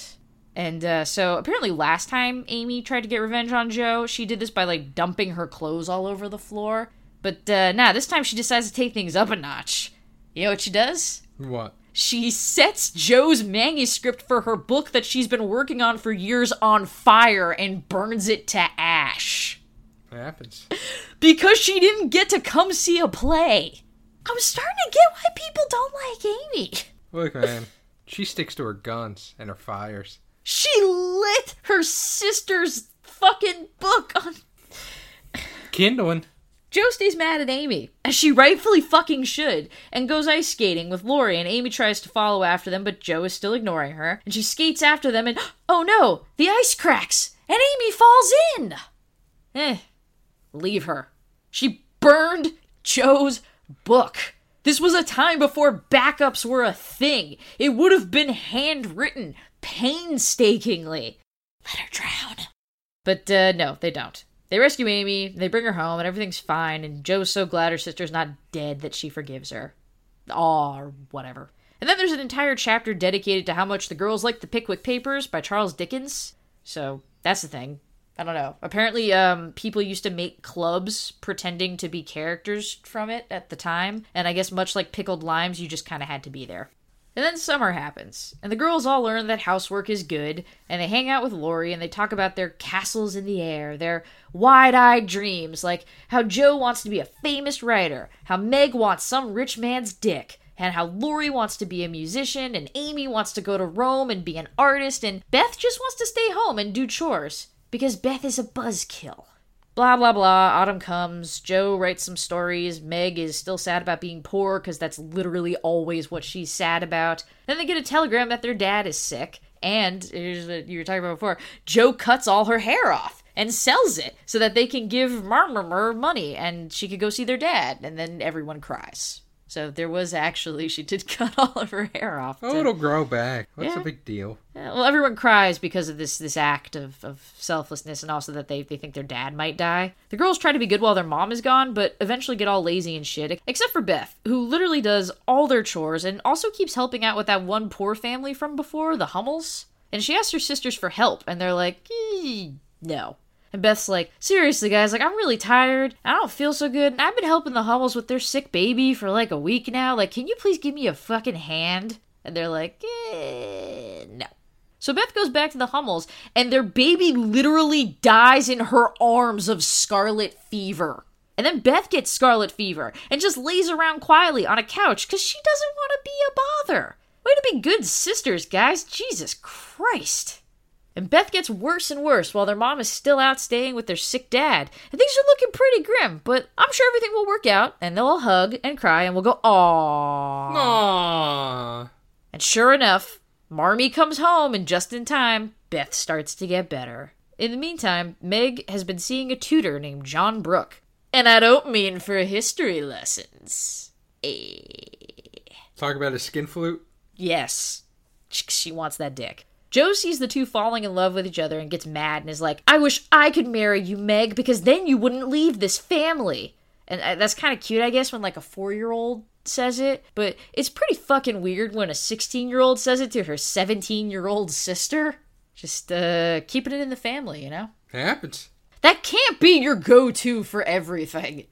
And uh, so apparently, last time Amy tried to get revenge on Jo, she did this by like dumping her clothes all over the floor. But uh, nah, this time she decides to take things up a notch. You know what she does? What? She sets Jo's manuscript for her book that she's been working on for years on fire and burns it to ash. What happens? Because she didn't get to come see a play. I'm starting to get why people don't like Amy. Look, man. She sticks to her guns and her fires. She lit her sister's fucking book on Kindling. Jo stays mad at Amy, as she rightfully fucking should, and goes ice skating with Laurie, and Amy tries to follow after them, but Jo is still ignoring her, and she skates after them, and oh no, the ice cracks, and Amy falls in! Eh, leave her. She burned Jo's book. This was a time before backups were a thing. It would have been handwritten painstakingly. Let her drown. But uh, no, they don't. They rescue Amy, they bring her home, and everything's fine, and Jo's so glad her sister's not dead that she forgives her. Aw, or whatever. And then there's an entire chapter dedicated to how much the girls like the Pickwick Papers by Charles Dickens. So that's the thing. I don't know. Apparently, um, people used to make clubs pretending to be characters from it at the time, and I guess much like pickled limes, you just kind of had to be there. And then summer happens, and the girls all learn that housework is good, and they hang out with Laurie and they talk about their castles in the air, their wide eyed dreams, like how Jo wants to be a famous writer, how Meg wants some rich man's dick, and how Laurie wants to be a musician, and Amy wants to go to Rome and be an artist, and Beth just wants to stay home and do chores, because Beth is a buzzkill. Blah blah blah. Autumn comes. Jo writes some stories. Meg is still sad about being poor because that's literally always what she's sad about. Then they get a telegram that their dad is sick. And here's what you were talking about before. Jo cuts all her hair off and sells it so that they can give Marmor money and she could go see their dad. And then everyone cries. So there was actually, she did cut all of her hair off. Oh, it'll grow back. What's Yeah. the big deal? Yeah, well, everyone cries because of this this act of, of selflessness and also that they, they think their dad might die. The girls try to be good while their mom is gone, but eventually get all lazy and shit, except for Beth, who literally does all their chores and also keeps helping out with that one poor family from before, the Hummels. And she asks her sisters for help, and they're like, "Eh, no. And Beth's like, seriously, guys, like, I'm really tired. I don't feel so good. And I've been helping the Hummels with their sick baby for like a week now. Like, can you please give me a fucking hand? And they're like, eh, no. So Beth goes back to the Hummels, and their baby literally dies in her arms of scarlet fever. And then Beth gets scarlet fever and just lays around quietly on a couch because she doesn't want to be a bother. Way to be good sisters, guys. Jesus Christ. And Beth gets worse and worse while their mom is still out staying with their sick dad. And things are looking pretty grim, but I'm sure everything will work out, and they'll all hug and cry, and we'll go, aww. Aww. And sure enough, Marmee comes home, and just in time, Beth starts to get better. In the meantime, Meg has been seeing a tutor named John Brooke. And I don't mean for history lessons. Eh, Talk about a skin flute. yes. She wants that dick. Jo sees the two falling in love with each other and gets mad and is like, I wish I could marry you, Meg, because then you wouldn't leave this family. And uh, that's kind of cute, I guess, when like a four year old says it, but it's pretty fucking weird when a 16 year old says it to her 17 year old sister. Just uh, keeping it in the family, you know? It happens. That can't be your go to for everything.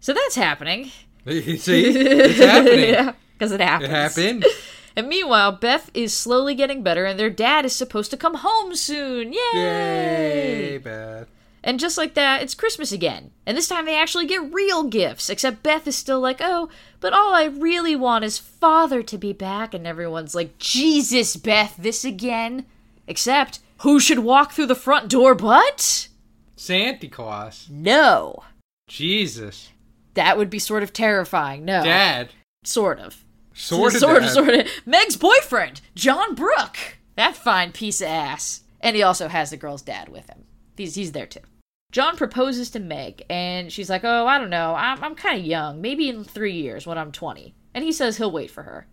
So that's happening. See, it's happening. yeah, because it happens. It happened. And meanwhile, Beth is slowly getting better, and their dad is supposed to come home soon. Yay! Yay, Beth. And just like that, it's Christmas again. And this time they actually get real gifts, except Beth is still like, oh, but all I really want is father to be back. And everyone's like, Jesus, Beth, this again? Except, who should walk through the front door but? Santa Claus. No. Jesus. That would be sort of terrifying. No. Dad. Sort of. Sort of. sort of, sort of. Meg's boyfriend, John Brooke. That fine piece of ass. And he also has the girl's dad with him. He's, he's there too. John proposes to Meg, and she's like, Oh, I don't know. I'm, I'm kind of young. Maybe in three years when I'm 20. And he says he'll wait for her.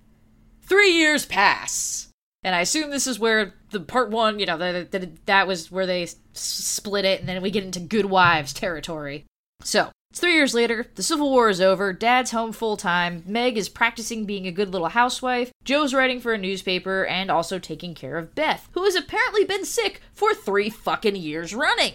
Three years pass. And I assume this is where the part one, you know, that, that, that was where they s- split it, and then we get into good wives territory. So, it's three years later, the Civil War is over, Dad's home full time, Meg is practicing being a good little housewife, Jo's writing for a newspaper, and also taking care of Beth, who has apparently been sick for three fucking years running.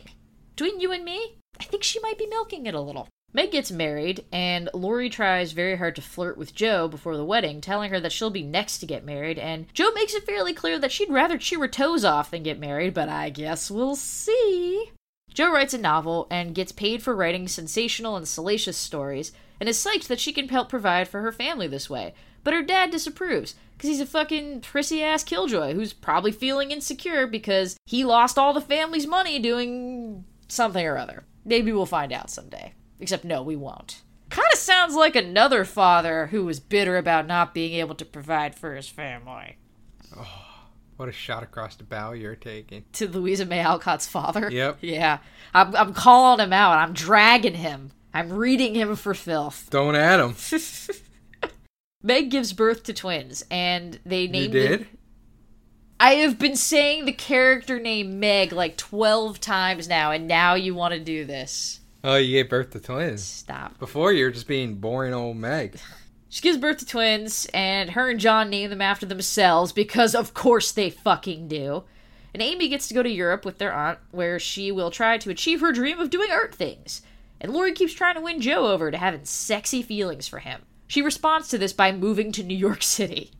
Between you and me, I think she might be milking it a little. Meg gets married, and Laurie tries very hard to flirt with Jo before the wedding, telling her that she'll be next to get married, and Jo makes it fairly clear that she'd rather chew her toes off than get married, but I guess we'll see. Jo writes a novel and gets paid for writing sensational and salacious stories, and is psyched that she can help provide for her family this way. But her dad disapproves, because he's a fucking prissy ass killjoy who's probably feeling insecure because he lost all the family's money doing something or other. Maybe we'll find out someday. Except, no, we won't. Kind of sounds like another father who was bitter about not being able to provide for his family. What a shot across the bow you're taking. To Louisa May Alcott's father? Yep. Yeah. I'm, I'm calling him out. I'm dragging him. I'm reading him for filth. Don't add him. Meg gives birth to twins, and they named You did? it. I have been saying the character name Meg like 12 times now, and now you want to do this. Oh, you gave birth to twins. Stop. Before you were just being boring old Meg. She gives birth to twins, and her and John name them after themselves because, of course, they fucking do. And Amy gets to go to Europe with their aunt, where she will try to achieve her dream of doing art things. And Laurie keeps trying to win Jo over to having sexy feelings for him. She responds to this by moving to New York City.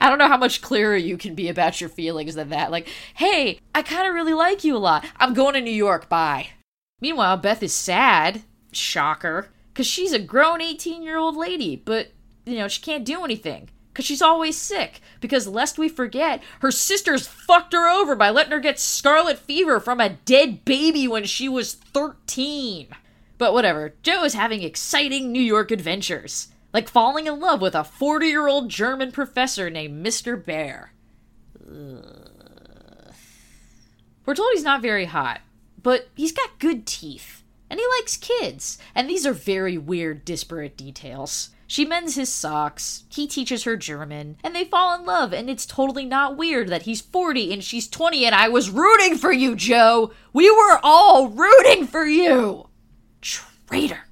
I don't know how much clearer you can be about your feelings than that. Like, hey, I kind of really like you a lot. I'm going to New York. Bye. Meanwhile, Beth is sad. Shocker. Because she's a grown 18 year old lady, but, you know, she can't do anything. Because she's always sick. Because, lest we forget, her sisters fucked her over by letting her get scarlet fever from a dead baby when she was 13. But whatever, Jo is having exciting New York adventures. Like falling in love with a 40 year old German professor named Mr. Bhaer. Ugh. We're told he's not very hot, but he's got good teeth. And he likes kids. And these are very weird, disparate details. She mends his socks, he teaches her German, and they fall in love, and it's totally not weird that he's 40 and she's 20, and I was rooting for you, Jo! We were all rooting for you! Traitor!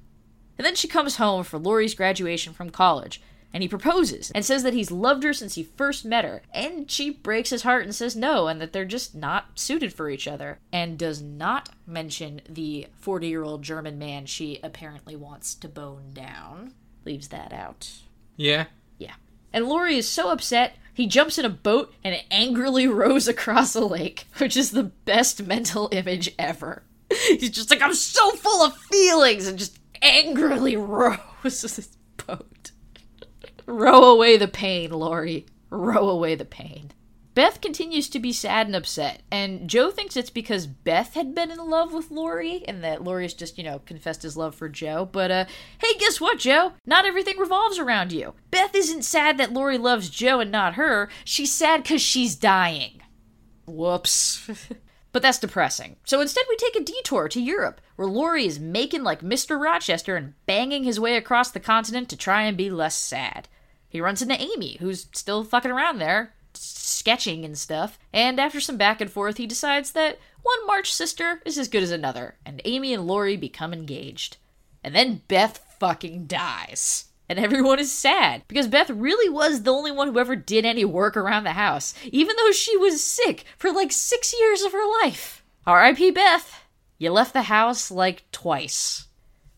And then she comes home for Laurie's graduation from college, and he proposes and says that he's loved her since he first met her. And she breaks his heart and says no, and that they're just not suited for each other, and does not mention the 40 year old German man she apparently wants to bone down. Leaves that out. Yeah. Yeah. And Laurie is so upset, he jumps in a boat and angrily rows across a lake, which is the best mental image ever. He's just like, I'm so full of feelings, and just angrily rows this boat. Row away the pain, Laurie. Row away the pain. Beth continues to be sad and upset, and Jo thinks it's because Beth had been in love with Laurie, and that Laurie's just, you know, confessed his love for Jo. But, uh, hey, guess what, Jo? Not everything revolves around you. Beth isn't sad that Laurie loves Jo and not her. She's sad because she's dying. Whoops. but that's depressing. So instead, we take a detour to Europe, where Laurie is making like Mr. Rochester and banging his way across the continent to try and be less sad. He runs into Amy, who's still fucking around there, sketching and stuff, and after some back and forth, he decides that one March sister is as good as another, and Amy and Laurie become engaged. And then Beth fucking dies. And everyone is sad because Beth really was the only one who ever did any work around the house, even though she was sick for like six years of her life. R.I.P. Beth. You left the house like twice.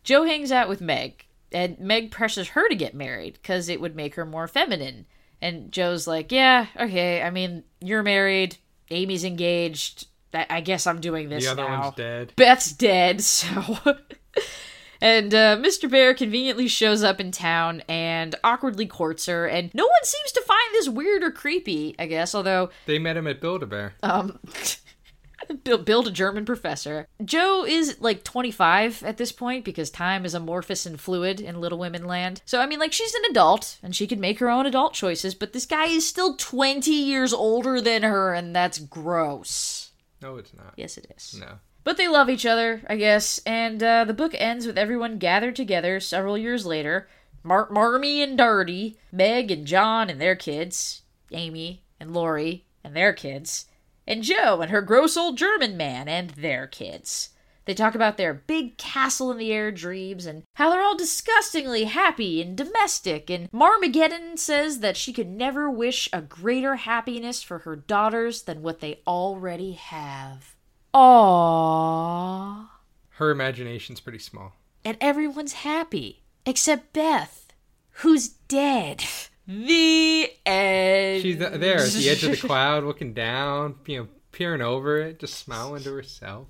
Jo hangs out with Meg, and Meg pressures her to get married because it would make her more feminine. And Jo's like, Yeah, okay, I mean, you're married, Amy's engaged. I I guess I'm doing this The other now. one's dead. Beth's dead, so. and uh, Mr. Bhaer conveniently shows up in town and awkwardly courts her, and no one seems to find this weird or creepy, I guess, although They met him at Build-A-Bear. um, build, a German professor. Jo is like 25 at this point because time is amorphous and fluid in Little Women Land. So, I mean, like, she's an adult and she can make her own adult choices, but this guy is still 20 years older than her, and that's gross. no, it's not. Yes, it is. No. But they love each other, I guess, and uh, the book ends with everyone gathered together several years later. Mar- Marmee and Darty, Meg and John and their kids, Amy and Laurie and their kids, and Jo and her gross old German man and their kids. They talk about their big castle in the air dreams and how they're all disgustingly happy and domestic. And Marmageddon says that she could never wish a greater happiness for her daughters than what they already have. Aww. Her imagination's pretty small. And everyone's happy. Except Beth, who's dead. The end. She's there at the edge of the cloud, looking down, you know, peering over it, just smiling to herself.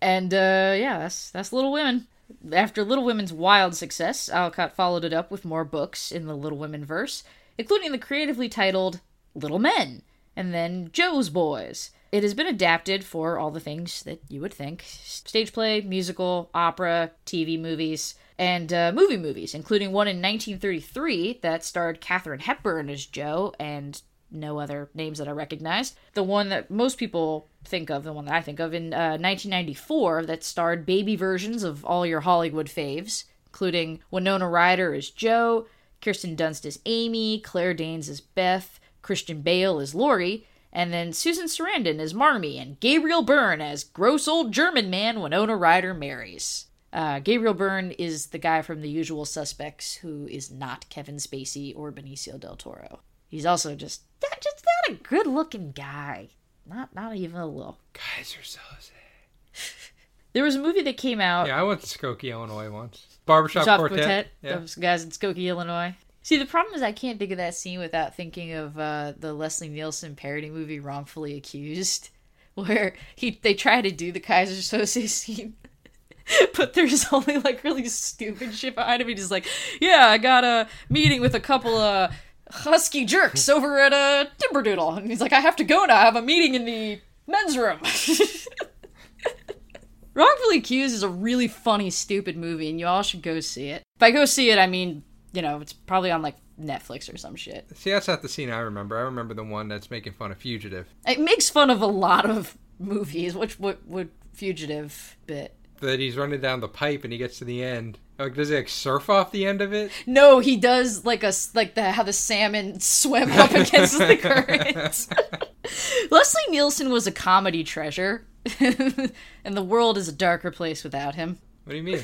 And uh, yeah, that's that's Little Women. After Little Women's wild success, Alcott followed it up with more books in the Little Women verse, including the creatively titled Little Men, and then Jo's Boys. It has been adapted for all the things that you would think stage play, musical, opera, TV movies, and uh, movie movies, including one in 1933 that starred Katharine Hepburn as Jo and no other names that I recognized. The one that most people think of, the one that I think of, in uh, 1994 that starred baby versions of all your Hollywood faves, including Winona Ryder as Jo, Kirsten Dunst as Amy, Claire Danes as Beth, Christian Bale as Laurie, and then Susan Sarandon as Marmee, and Gabriel Byrne as gross old German man Winona Ryder marries. Uh, Gabriel Byrne is the guy from The Usual Suspects who is not Kevin Spacey or Benicio del Toro. He's also just just not a good looking guy. Not not even a little. Guys are so sad. There was a movie that came out. Yeah, I went to Skokie, Illinois once. Barbershop Shop Quartet. Quartet. Yeah. Those guys in Skokie, Illinois. See, the problem is I can't think of that scene without thinking of uh, the Leslie Nielsen parody movie "Wrongfully Accused," where he they try to do the Keyser Söze scene. But there's only like really stupid shit behind him. He's like, "Yeah, I got a meeting with a couple of husky jerks over at uh, a Timberdoodle," and he's like, "I have to go now. I have a meeting in the men's room." Wrongfully Accused is a really funny, stupid movie, and you all should go see it. By go see it, I mean, you know, it's probably on like Netflix or some shit. See, that's not the scene I remember. I remember the one that's making fun of Fugitive. It makes fun of a lot of movies, which would would Fugitive bit. That he's running down the pipe and he gets to the end. Like, does he like surf off the end of it? No, he does like a like the how the salmon swim up against the current. Leslie Nielsen was a comedy treasure, and the world is a darker place without him. What do you mean?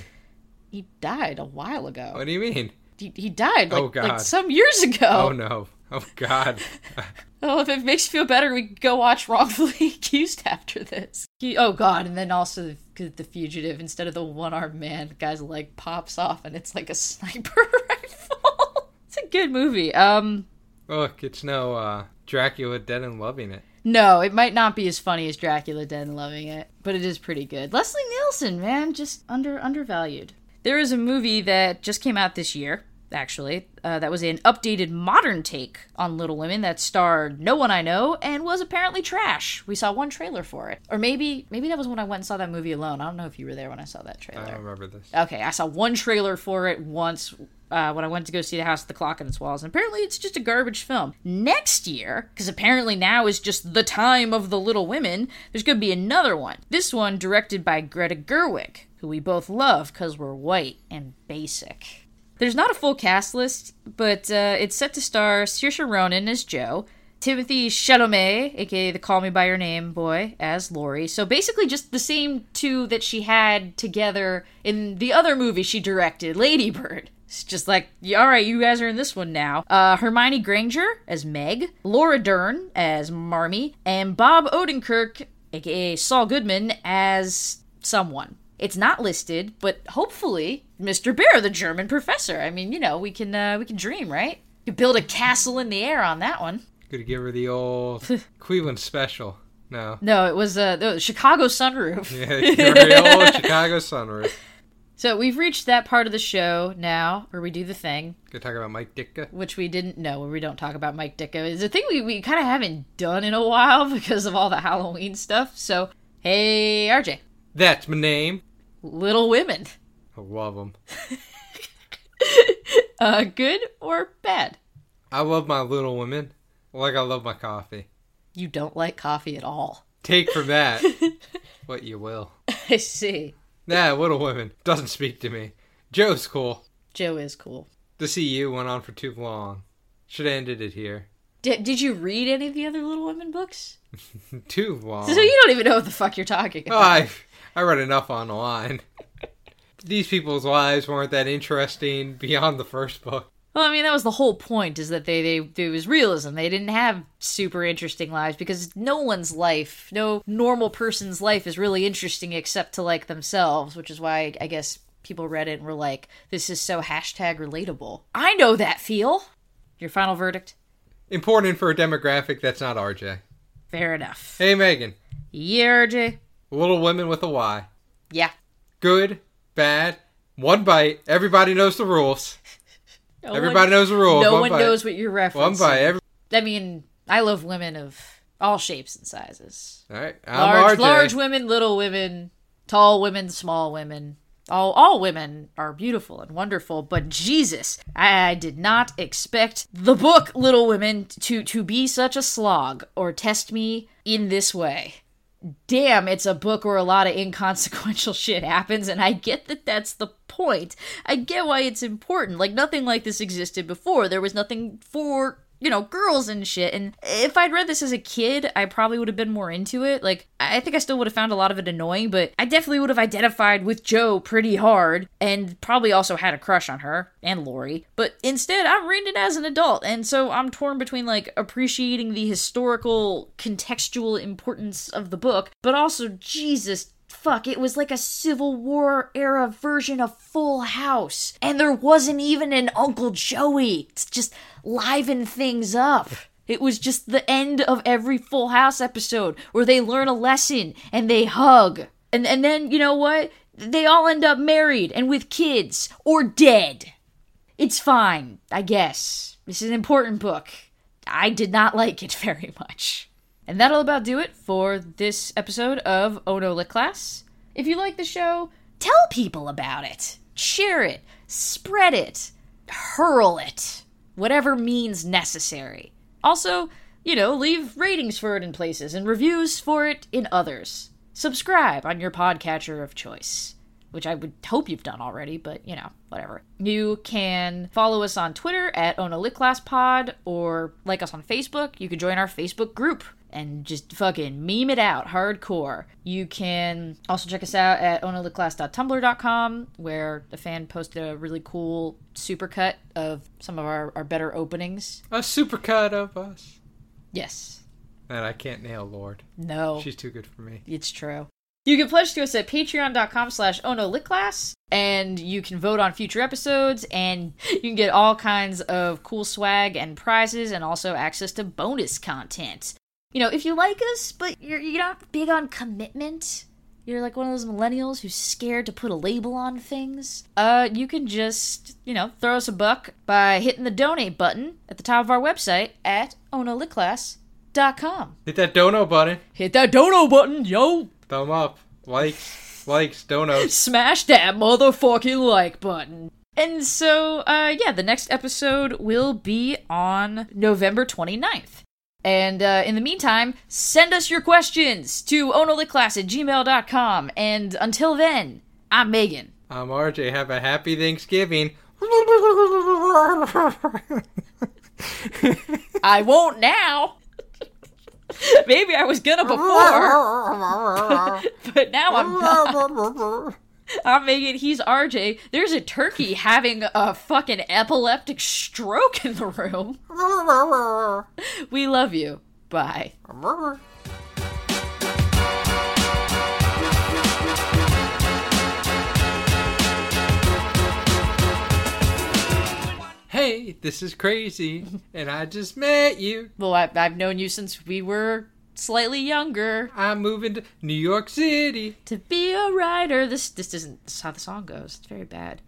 He died a while ago. What do you mean? He, he died oh, like, Oh, God. like some years ago. Oh no. Oh God. Oh, if it makes you feel better, we go watch Wrongfully Accused after this. He, oh god, and then also the, the fugitive. Instead of the one-armed man, the guy's leg pops off, and it's like a sniper rifle. it's a good movie. Um, Look, it's no uh, Dracula Dead and Loving It. no, it might not be as funny as Dracula Dead and Loving It, but it is pretty good. Leslie Nielsen, man, just under undervalued. There is a movie that just came out this year. Actually, uh, that was an updated modern take on Little Women that starred no one I know and was apparently trash. We saw one trailer for it, or maybe maybe that was when I went and saw that movie alone. I don't know if you were there when I saw that trailer. I don't remember this. Okay, I saw one trailer for it once uh, when I went to go see The House with the Clock on its Walls, and apparently it's just a garbage film. Next year, because apparently now is just the time of the Little Women, there's going to be another one. This one directed by Greta Gerwig, who we both love because we're white and basic. There's not a full cast list, but uh, it's set to star Saoirse Ronan as Jo, Timothy Chalamet, aka the Call Me by Your Name boy, as Laurie. So basically, just the same two that she had together in the other movie she directed, Lady Bird. It's just like, all right, you guys are in this one now. Uh, Hermione Granger as Meg, Laura Dern as Marmee, and Bob Odenkirk, aka Saul Goodman, as someone. It's not listed, but hopefully Mr. Bhaer, the German professor. I mean, you know, we can uh, we can dream, right? You build a castle in the air on that one. Gonna give her the old Cleveland special. No. No, it was uh, the Chicago sunroof. Yeah, the old Chicago sunroof. So we've reached that part of the show now where we do the thing, Gonna talk about Mike Ditka. which we didn't know, where we don't talk about Mike Dicko. is a thing we, we kind of haven't done in a while because of all the Halloween stuff. So, hey, RJ, That's my name. Little Women, I love them. uh, good or bad? I love my Little Women like I love my coffee. You don't like coffee at all. Take from that what you will. I see. Nah, Little Women doesn't speak to me. Jo's cool. Jo is cool. The CU went on for too long. Should have ended it here. Did, did you read any of the other Little Women books? Too long. So you don't even know what the fuck you're talking Oh, about. I I read enough online. These people's lives weren't that interesting beyond the first book. Well, I mean, that was the whole point is that they, they, it was realism. They didn't have super interesting lives because no one's life, no normal person's life is really interesting except to like themselves, which is why I guess people read it and were like, this is so hashtag relatable. I know that feel. Your final verdict? Important for a demographic that's not RJ. Fair enough. Hey Megan, Yeah, RJ? Little Women with a Y. Yeah. Good, bad, one bite. Everybody knows the rules. No Everybody one, knows the rules. No one one knows what you're referencing. One bite. Every- I mean, I love women of all shapes and sizes. All right, large, RJ. large women, little women, tall women, small women. All, all women are beautiful and wonderful, but Jesus, I, I did not expect the book Little Women to to be such a slog or test me in this way. Damn, it's a book where a lot of inconsequential shit happens, and I get that that's the point. I get why it's important. Like, nothing like this existed before. There was nothing for you know, girls and shit. And if I'd read this as a kid, I probably would have been more into it. Like, I think I still would have found a lot of it annoying, but I definitely would have identified with Jo pretty hard and probably also had a crush on her and Laurie. But instead, I'm reading it as an adult, and so I'm torn between like appreciating the historical, contextual importance of the book, but also, Jesus fuck, it was like a Civil War era version of Full House. And there wasn't even an Uncle Joey. It's just liven things up. It was just the end of every Full House episode where they learn a lesson and they hug. And and then, you know what? They all end up married and with kids or dead. It's fine, I guess. This is an important book. I did not like it very much. And that'll about do it for this episode of Oh No Lit Class. If you like the show, tell people about it. Share it. Spread it. Hurl it. Whatever means necessary. Also, you know, leave ratings for it in places and reviews for it in others. Subscribe on your podcatcher of choice. Which I would hope you've done already, but you know, whatever. You can follow us on Twitter at Ona Lit Class Pod or like us on Facebook. You can join our Facebook group and just fucking meme it out hardcore. You can also check us out at onolitclass.tumblr.com where a fan posted a really cool supercut of some of our, our better openings. A supercut of us. Yes. And I can't nail Lord. No. She's too good for me. It's true. You can pledge to us at patreon.com slash onolitclass, and you can vote on future episodes, and you can get all kinds of cool swag and prizes, and also access to bonus content. You know, if you like us, but you're, you're not big on commitment, you're like one of those millennials who's scared to put a label on things, uh, you can just, you know, throw us a buck by hitting the donate button at the top of our website at onolitclass.com. Hit that dono button. Hit that dono button, yo! Thumb up. Likes. Likes. Donos. smash that motherfucking like button. And so, uh, yeah, the next episode will be on November 29th. And uh, in the meantime, send us your questions to onolitclass at gmail.com. And until then, I'm Megan. I'm RJ. Have a happy Thanksgiving. I won't now. Maybe I was gonna before, but now I'm not. I'm Megan. He's RJ. There's a turkey having a fucking epileptic stroke in the room. We love you. Bye. Hey, this is crazy, and I just met you. Well, I, I've known you since we were slightly younger. I'm moving to New York City. To be a writer. This this isn't this is how the song goes. It's very bad.